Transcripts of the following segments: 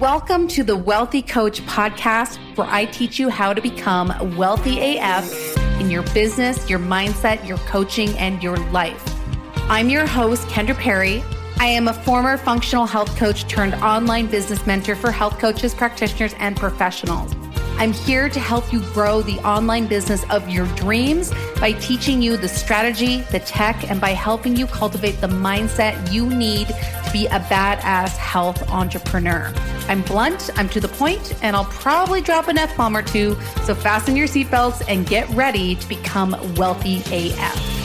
Welcome to the Wealthy Coach podcast, where I teach you how to become wealthy AF in your business, your mindset, your coaching, and your life. I'm your host, Kendra Perry. I am a former functional health coach turned online business mentor for health coaches, practitioners, and professionals. I'm here to help you grow the online business of your dreams by teaching you the strategy, the tech, and by helping you cultivate the mindset you need be a badass health entrepreneur. I'm blunt, I'm to the point, and I'll probably drop an F bomb or two. So fasten your seatbelts and get ready to become wealthy AF.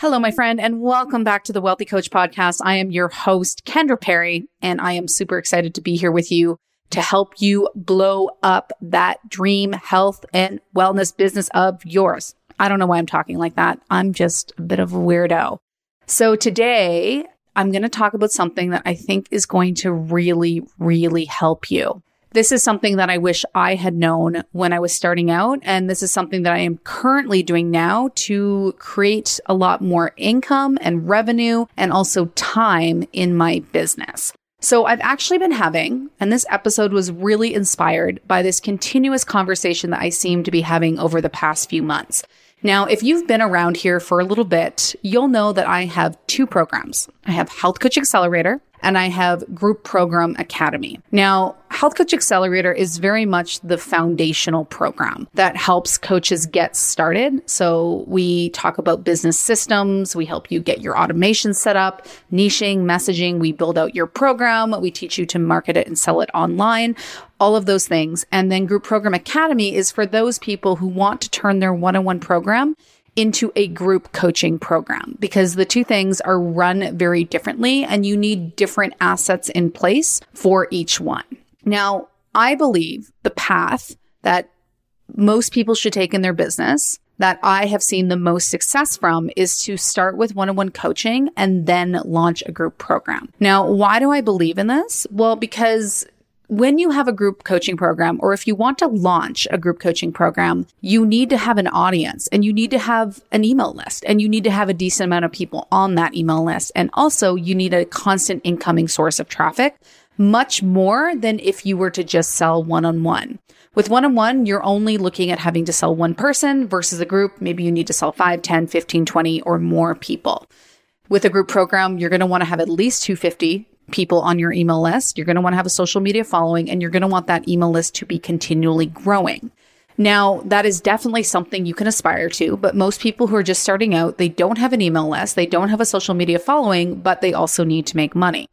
Hello, my friend, and welcome back to the Wealthy Coach Podcast. I am your host, Kendra Perry, and I am super excited to be here with you to help you blow up that dream health and wellness business of yours. I don't know why I'm talking like that. I'm just a bit of a weirdo. So today I'm going to talk about something that I think is going to really, really help you. This is something that I wish I had known when I was starting out. And this is something that I am currently doing now to create a lot more income and revenue and also time in my business. So I've actually been having, and this episode was really inspired by this continuous conversation that I seem to be having over the past few months. Now, if you've been around here for a little bit, you'll know that I have two programs. I have Health Coach Accelerator and I have Group Program Academy. Now, Health Coach Accelerator is very much the foundational program that helps coaches get started. So we talk about business systems. We help you get your automation set up, niching, messaging. We build out your program. We teach you to market it and sell it online, all of those things. And then Group Program Academy is for those people who want to turn their one-on-one program into a group coaching program because the two things are run very differently and you need different assets in place for each one. Now, I believe the path that most people should take in their business that I have seen the most success from is to start with one on one coaching and then launch a group program. Now, why do I believe in this? Well, because when you have a group coaching program, or if you want to launch a group coaching program, you need to have an audience and you need to have an email list and you need to have a decent amount of people on that email list. And also you need a constant incoming source of traffic, much more than if you were to just sell one on one. With one on one, you're only looking at having to sell one person versus a group. Maybe you need to sell 5, 10, 15, 20 or more people. With a group program, you're going to want to have at least 250 people on your email list. You're going to want to have a social media following and you're going to want that email list to be continually growing. Now, that is definitely something you can aspire to, but most people who are just starting out, they don't have an email list, they don't have a social media following, but they also need to make money.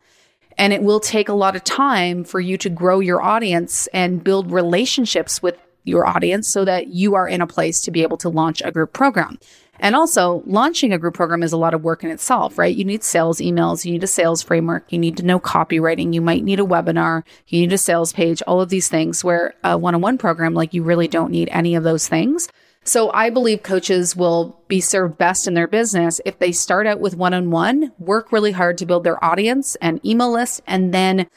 And it will take a lot of time for you to grow your audience and build relationships with your audience so that you are in a place to be able to launch a group program. And also, launching a group program is a lot of work in itself, right? You need sales emails, you need a sales framework, you need to know copywriting, you might need a webinar, you need a sales page, all of these things. Where a one on one program, like you really don't need any of those things. So I believe coaches will be served best in their business if they start out with one on one, work really hard to build their audience and email list, and then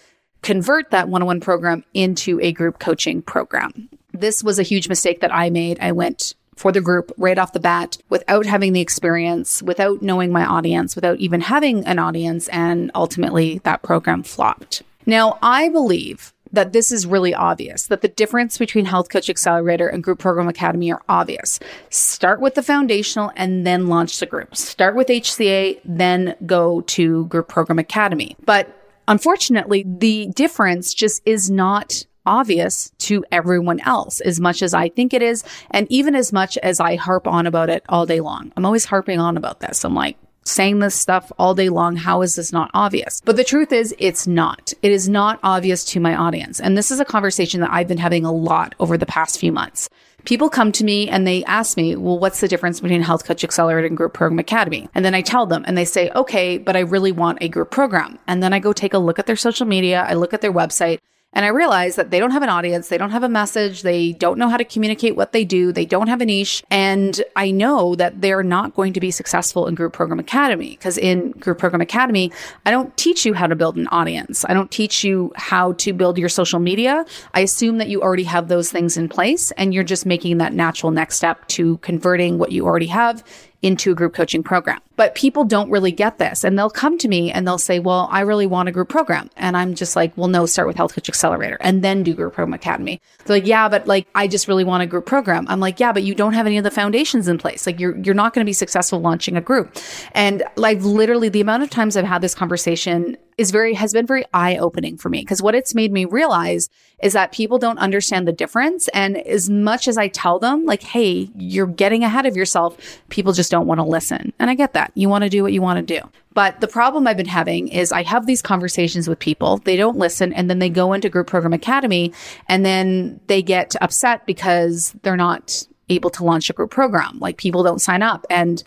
convert that one on one program into a group coaching program. This was a huge mistake that I made. I went for the group right off the bat without having the experience, without knowing my audience, without even having an audience. And ultimately, that program flopped. Now, I believe that this is really obvious, that the difference between Health Coach Accelerator and Group Program Academy are obvious. Start with the foundational and then launch the group. Start with HCA, then go to Group Program Academy. But unfortunately, the difference just is not obvious to everyone else as much as I think it is. And even as much as I harp on about it all day long. I'm always harping on about this. I'm like, saying this stuff all day long. How is this not obvious? But the truth is, it's not. It is not obvious to my audience. And this is a conversation that I've been having a lot over the past few months. People come to me and they ask me, well, what's the difference between Health Coach Accelerator and Group Program Academy? And then I tell them and they say, okay, but I really want a group program. And then I go take a look at their social media. I look at their website And I realize that they don't have an audience, they don't have a message, they don't know how to communicate what they do, they don't have a niche. And I know that they're not going to be successful in Group Program Academy because in Group Program Academy, I don't teach you how to build an audience. I don't teach you how to build your social media. I assume that you already have those things in place and you're just making that natural next step to converting what you already have into a group coaching program. But people don't really get this and they'll come to me and they'll say, well, I really want a group program. And I'm just like, well, no, start with Health Coach Accelerator and then do Group Program Academy. They're like, yeah, but like, I just really want a group program. I'm like, yeah, but you don't have any of the foundations in place. Like you're, you're not going to be successful launching a group. And like literally the amount of times I've had this conversation is very, has been very eye opening for me because what it's made me realize is that people don't understand the difference. And as much as I tell them like, Hey, you're getting ahead of yourself, people just don't want to listen. And I get that. You want to do what you want to do. But the problem I've been having is I have these conversations with people, they don't listen, and then they go into Group Program Academy and then they get upset because they're not able to launch a group program. Like people don't sign up. And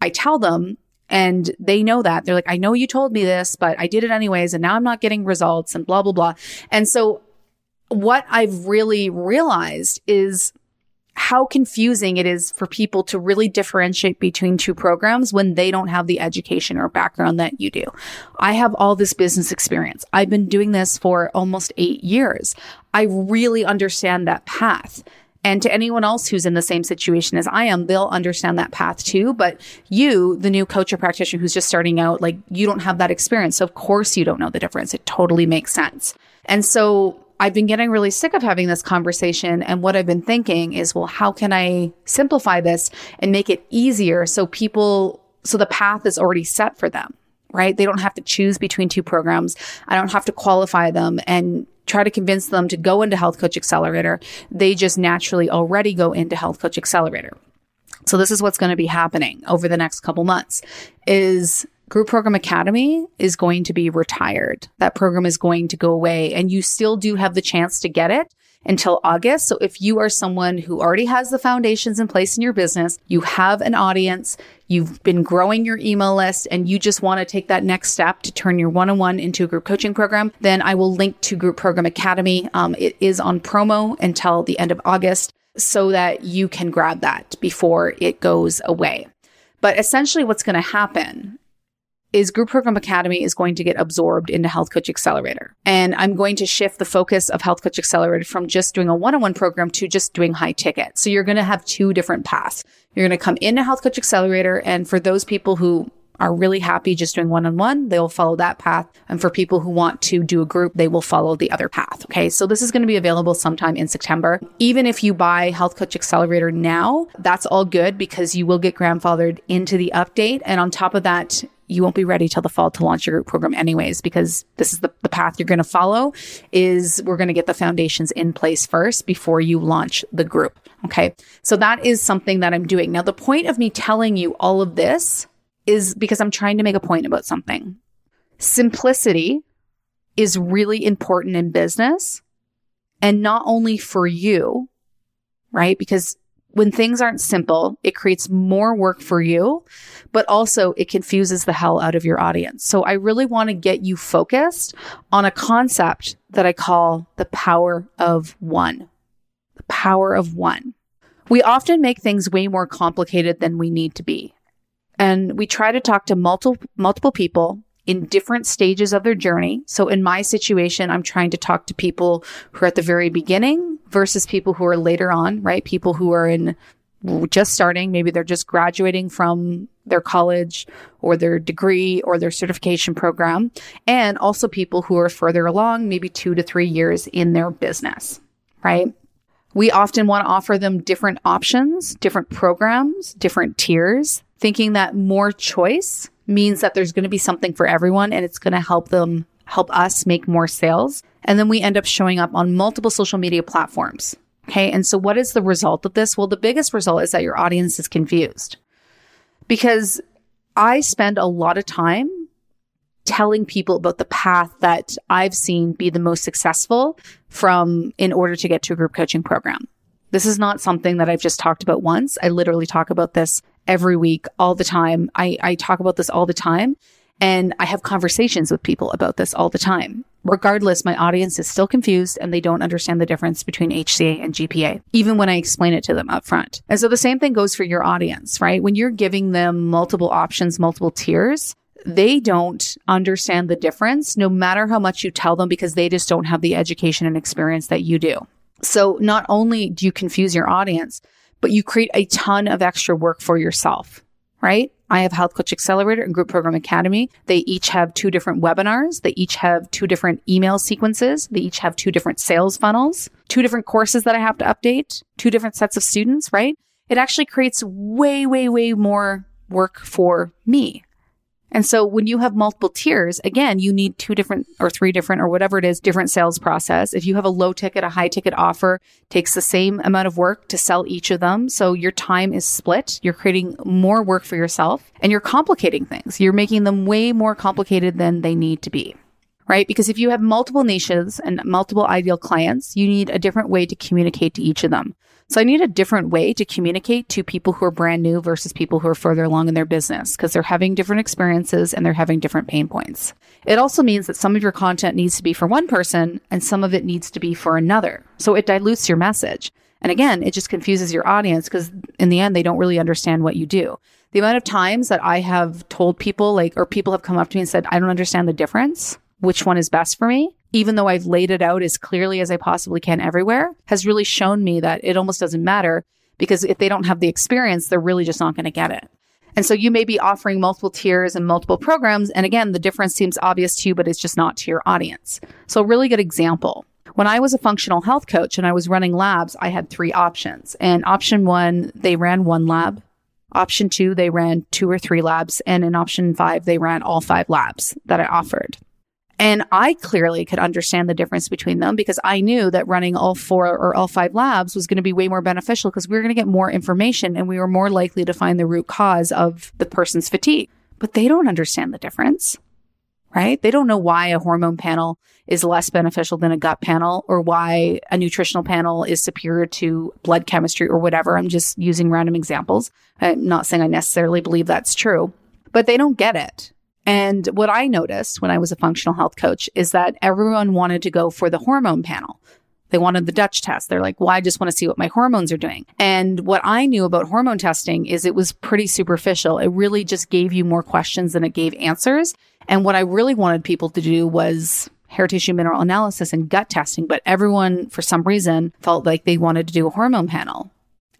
I tell them, and they know that. They're like, I know you told me this, but I did it anyways, and now I'm not getting results and blah, blah, blah. And so what I've really realized is how confusing it is for people to really differentiate between two programs when they don't have the education or background that you do. I have all this business experience. I've been doing this for almost eight years. I really understand that path. And to anyone else who's in the same situation as I am, they'll understand that path too. But you, the new coach or practitioner who's just starting out, like you don't have that experience. So of course you don't know the difference. It totally makes sense. And so I've been getting really sick of having this conversation. And what I've been thinking is, well, how can I simplify this and make it easier so people, so the path is already set for them, right? They don't have to choose between two programs. I don't have to qualify them and try to convince them to go into Health Coach Accelerator. They just naturally already go into Health Coach Accelerator. So this is what's going to be happening over the next couple months is Group Program Academy is going to be retired. That program is going to go away and you still do have the chance to get it until August. So if you are someone who already has the foundations in place in your business, you have an audience, you've been growing your email list and you just want to take that next step to turn your one-on-one into a group coaching program, then I will link to Group Program Academy. Um, it is on promo until the end of August so that you can grab that before it goes away. But essentially what's going to happen is Group Program Academy is going to get absorbed into Health Coach Accelerator. And I'm going to shift the focus of Health Coach Accelerator from just doing a one-on-one program to just doing high ticket. So you're going to have two different paths. You're going to come into Health Coach Accelerator. And for those people who are really happy just doing one on one, they will follow that path. And for people who want to do a group, they will follow the other path. Okay. So this is going to be available sometime in September. Even if you buy Health Coach Accelerator now, that's all good because you will get grandfathered into the update. And on top of that, you won't be ready till the fall to launch your group program anyways, because this is the, the path you're going to follow is we're going to get the foundations in place first before you launch the group. Okay. So that is something that I'm doing. Now, the point of me telling you all of this is because I'm trying to make a point about something. Simplicity is really important in business and not only for you, right? Because when things aren't simple, it creates more work for you, but also it confuses the hell out of your audience. So I really want to get you focused on a concept that I call the power of one. The power of one. We often make things way more complicated than we need to be. And we try to talk to multiple, multiple people in different stages of their journey. So in my situation, I'm trying to talk to people who are at the very beginning versus people who are later on, right? People who are in just starting. Maybe they're just graduating from their college or their degree or their certification program. And also people who are further along, maybe two to three years in their business, right? We often want to offer them different options, different programs, different tiers, thinking that more choice means that there's going to be something for everyone and it's going to help them help us make more sales. And then we end up showing up on multiple social media platforms. Okay. And so what is the result of this? Well, the biggest result is that your audience is confused because I spend a lot of time telling people about the path that I've seen be the most successful from in order to get to a group coaching program. This is not something that I've just talked about once. I literally talk about this every week, all the time. I, I talk about this all the time. And I have conversations with people about this all the time. Regardless, my audience is still confused and they don't understand the difference between HCA and GPA, even when I explain it to them up front. And so the same thing goes for your audience, right? When you're giving them multiple options, multiple tiers, they don't understand the difference no matter how much you tell them because they just don't have the education and experience that you do. So not only do you confuse your audience, but you create a ton of extra work for yourself, right? I have Health Coach Accelerator and Group Program Academy. They each have two different webinars. They each have two different email sequences. They each have two different sales funnels, two different courses that I have to update, two different sets of students, right? It actually creates way, way, way more work for me and so when you have multiple tiers, again, you need two different or three different or whatever it is, different sales process. If you have a low ticket, a high ticket offer, takes the same amount of work to sell each of them. So your time is split. You're creating more work for yourself and you're complicating things. You're making them way more complicated than they need to be right? Because if you have multiple niches and multiple ideal clients, you need a different way to communicate to each of them. So I need a different way to communicate to people who are brand new versus people who are further along in their business because they're having different experiences and they're having different pain points. It also means that some of your content needs to be for one person and some of it needs to be for another. So it dilutes your message. And again, it just confuses your audience because in the end, they don't really understand what you do. The amount of times that I have told people, like, or people have come up to me and said, I don't understand the difference which one is best for me, even though I've laid it out as clearly as I possibly can everywhere, has really shown me that it almost doesn't matter because if they don't have the experience, they're really just not going to get it. And so you may be offering multiple tiers and multiple programs. And again, the difference seems obvious to you, but it's just not to your audience. So a really good example. When I was a functional health coach and I was running labs, I had three options. And option one, they ran one lab. Option two, they ran two or three labs. And in option five, they ran all five labs that I offered. And I clearly could understand the difference between them because I knew that running all four or all five labs was going to be way more beneficial because we were going to get more information and we were more likely to find the root cause of the person's fatigue. But they don't understand the difference, right? They don't know why a hormone panel is less beneficial than a gut panel or why a nutritional panel is superior to blood chemistry or whatever. I'm just using random examples. I'm not saying I necessarily believe that's true, but they don't get it. And what I noticed when I was a functional health coach is that everyone wanted to go for the hormone panel. They wanted the Dutch test. They're like, well, I just want to see what my hormones are doing. And what I knew about hormone testing is it was pretty superficial. It really just gave you more questions than it gave answers. And what I really wanted people to do was hair tissue mineral analysis and gut testing. But everyone, for some reason, felt like they wanted to do a hormone panel.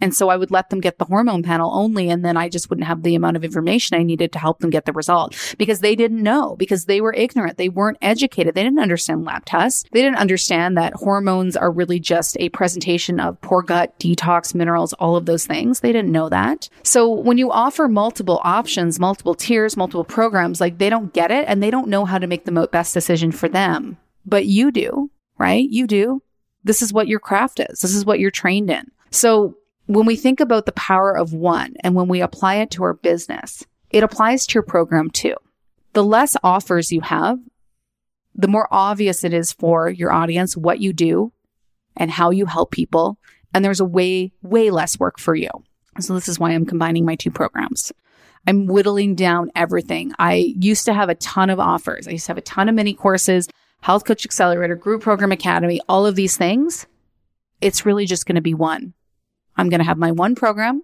And so I would let them get the hormone panel only. And then I just wouldn't have the amount of information I needed to help them get the result because they didn't know, because they were ignorant. They weren't educated. They didn't understand lab tests. They didn't understand that hormones are really just a presentation of poor gut, detox, minerals, all of those things. They didn't know that. So when you offer multiple options, multiple tiers, multiple programs, like they don't get it and they don't know how to make the best decision for them. But you do, right? You do. This is what your craft is. This is what you're trained in. So when we think about the power of one and when we apply it to our business, it applies to your program too. The less offers you have, the more obvious it is for your audience what you do and how you help people. And there's a way, way less work for you. So this is why I'm combining my two programs. I'm whittling down everything. I used to have a ton of offers. I used to have a ton of mini courses, Health Coach Accelerator, Group Program Academy, all of these things. It's really just going to be one. I'm going to have my one program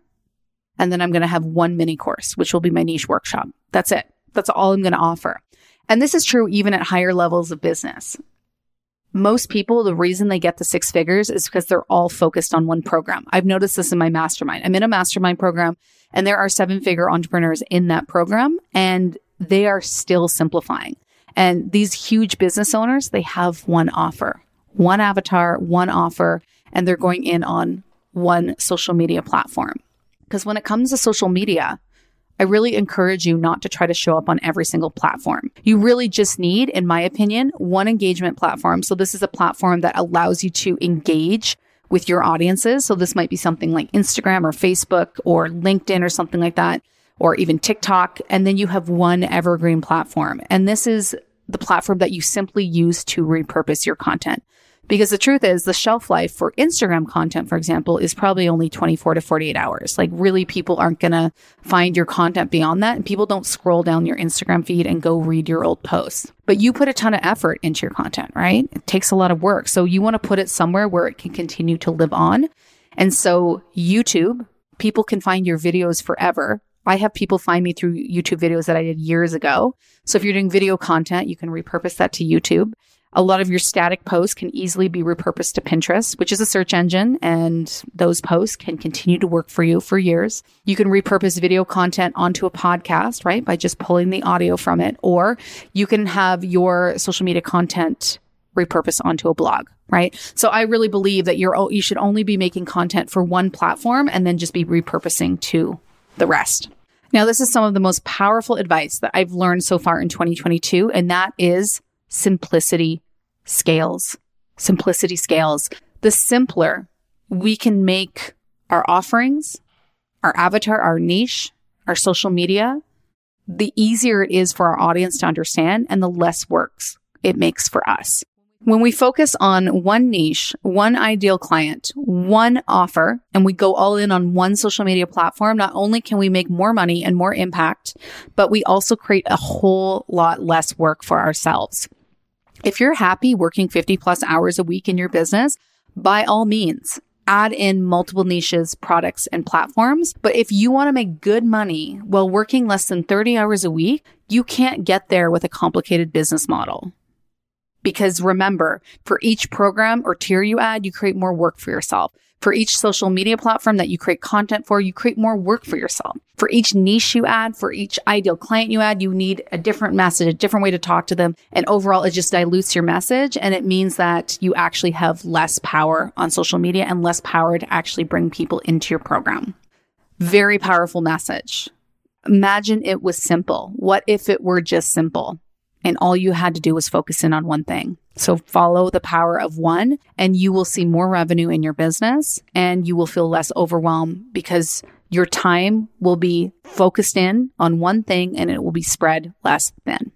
and then I'm going to have one mini course, which will be my niche workshop. That's it. That's all I'm going to offer. And this is true even at higher levels of business. Most people, the reason they get the six figures is because they're all focused on one program. I've noticed this in my mastermind. I'm in a mastermind program and there are seven figure entrepreneurs in that program and they are still simplifying. And these huge business owners, they have one offer, one avatar, one offer, and they're going in on one social media platform. Because when it comes to social media, I really encourage you not to try to show up on every single platform. You really just need, in my opinion, one engagement platform. So this is a platform that allows you to engage with your audiences. So this might be something like Instagram or Facebook or LinkedIn or something like that, or even TikTok. And then you have one evergreen platform. And this is the platform that you simply use to repurpose your content Because the truth is, the shelf life for Instagram content, for example, is probably only 24 to 48 hours. Like, really, people aren't going to find your content beyond that. And people don't scroll down your Instagram feed and go read your old posts. But you put a ton of effort into your content, right? It takes a lot of work. So, you want to put it somewhere where it can continue to live on. And so, YouTube, people can find your videos forever. I have people find me through YouTube videos that I did years ago. So, if you're doing video content, you can repurpose that to YouTube. A lot of your static posts can easily be repurposed to Pinterest, which is a search engine, and those posts can continue to work for you for years. You can repurpose video content onto a podcast, right? By just pulling the audio from it, or you can have your social media content repurpose onto a blog, right? So I really believe that you're, you should only be making content for one platform and then just be repurposing to the rest. Now, this is some of the most powerful advice that I've learned so far in 2022, and that is simplicity scales. Simplicity scales. The simpler we can make our offerings, our avatar, our niche, our social media, the easier it is for our audience to understand and the less works it makes for us. When we focus on one niche, one ideal client, one offer, and we go all in on one social media platform, not only can we make more money and more impact, but we also create a whole lot less work for ourselves. If you're happy working 50 plus hours a week in your business, by all means, add in multiple niches, products, and platforms. But if you want to make good money while working less than 30 hours a week, you can't get there with a complicated business model. Because remember, for each program or tier you add, you create more work for yourself. For each social media platform that you create content for, you create more work for yourself. For each niche you add, for each ideal client you add, you need a different message, a different way to talk to them. And overall, it just dilutes your message. And it means that you actually have less power on social media and less power to actually bring people into your program. Very powerful message. Imagine it was simple. What if it were just simple? And all you had to do was focus in on one thing. So follow the power of one and you will see more revenue in your business and you will feel less overwhelmed because your time will be focused in on one thing and it will be spread less thin.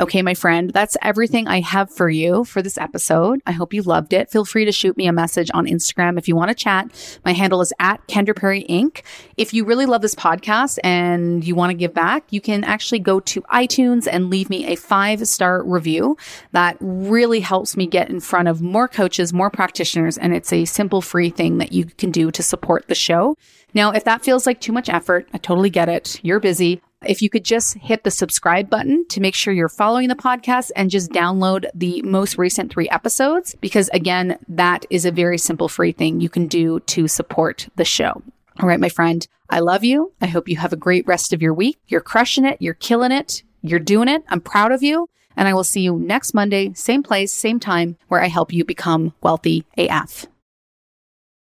Okay, my friend, that's everything I have for you for this episode. I hope you loved it. Feel free to shoot me a message on Instagram if you want to chat. My handle is at Kendra Perry Inc. If you really love this podcast and you want to give back, you can actually go to iTunes and leave me a five star review. That really helps me get in front of more coaches, more practitioners, and it's a simple free thing that you can do to support the show. Now, if that feels like too much effort, I totally get it. You're busy. If you could just hit the subscribe button to make sure you're following the podcast and just download the most recent three episodes, because again, that is a very simple free thing you can do to support the show. All right, my friend, I love you. I hope you have a great rest of your week. You're crushing it. You're killing it. You're doing it. I'm proud of you. And I will see you next Monday, same place, same time, where I help you become wealthy AF.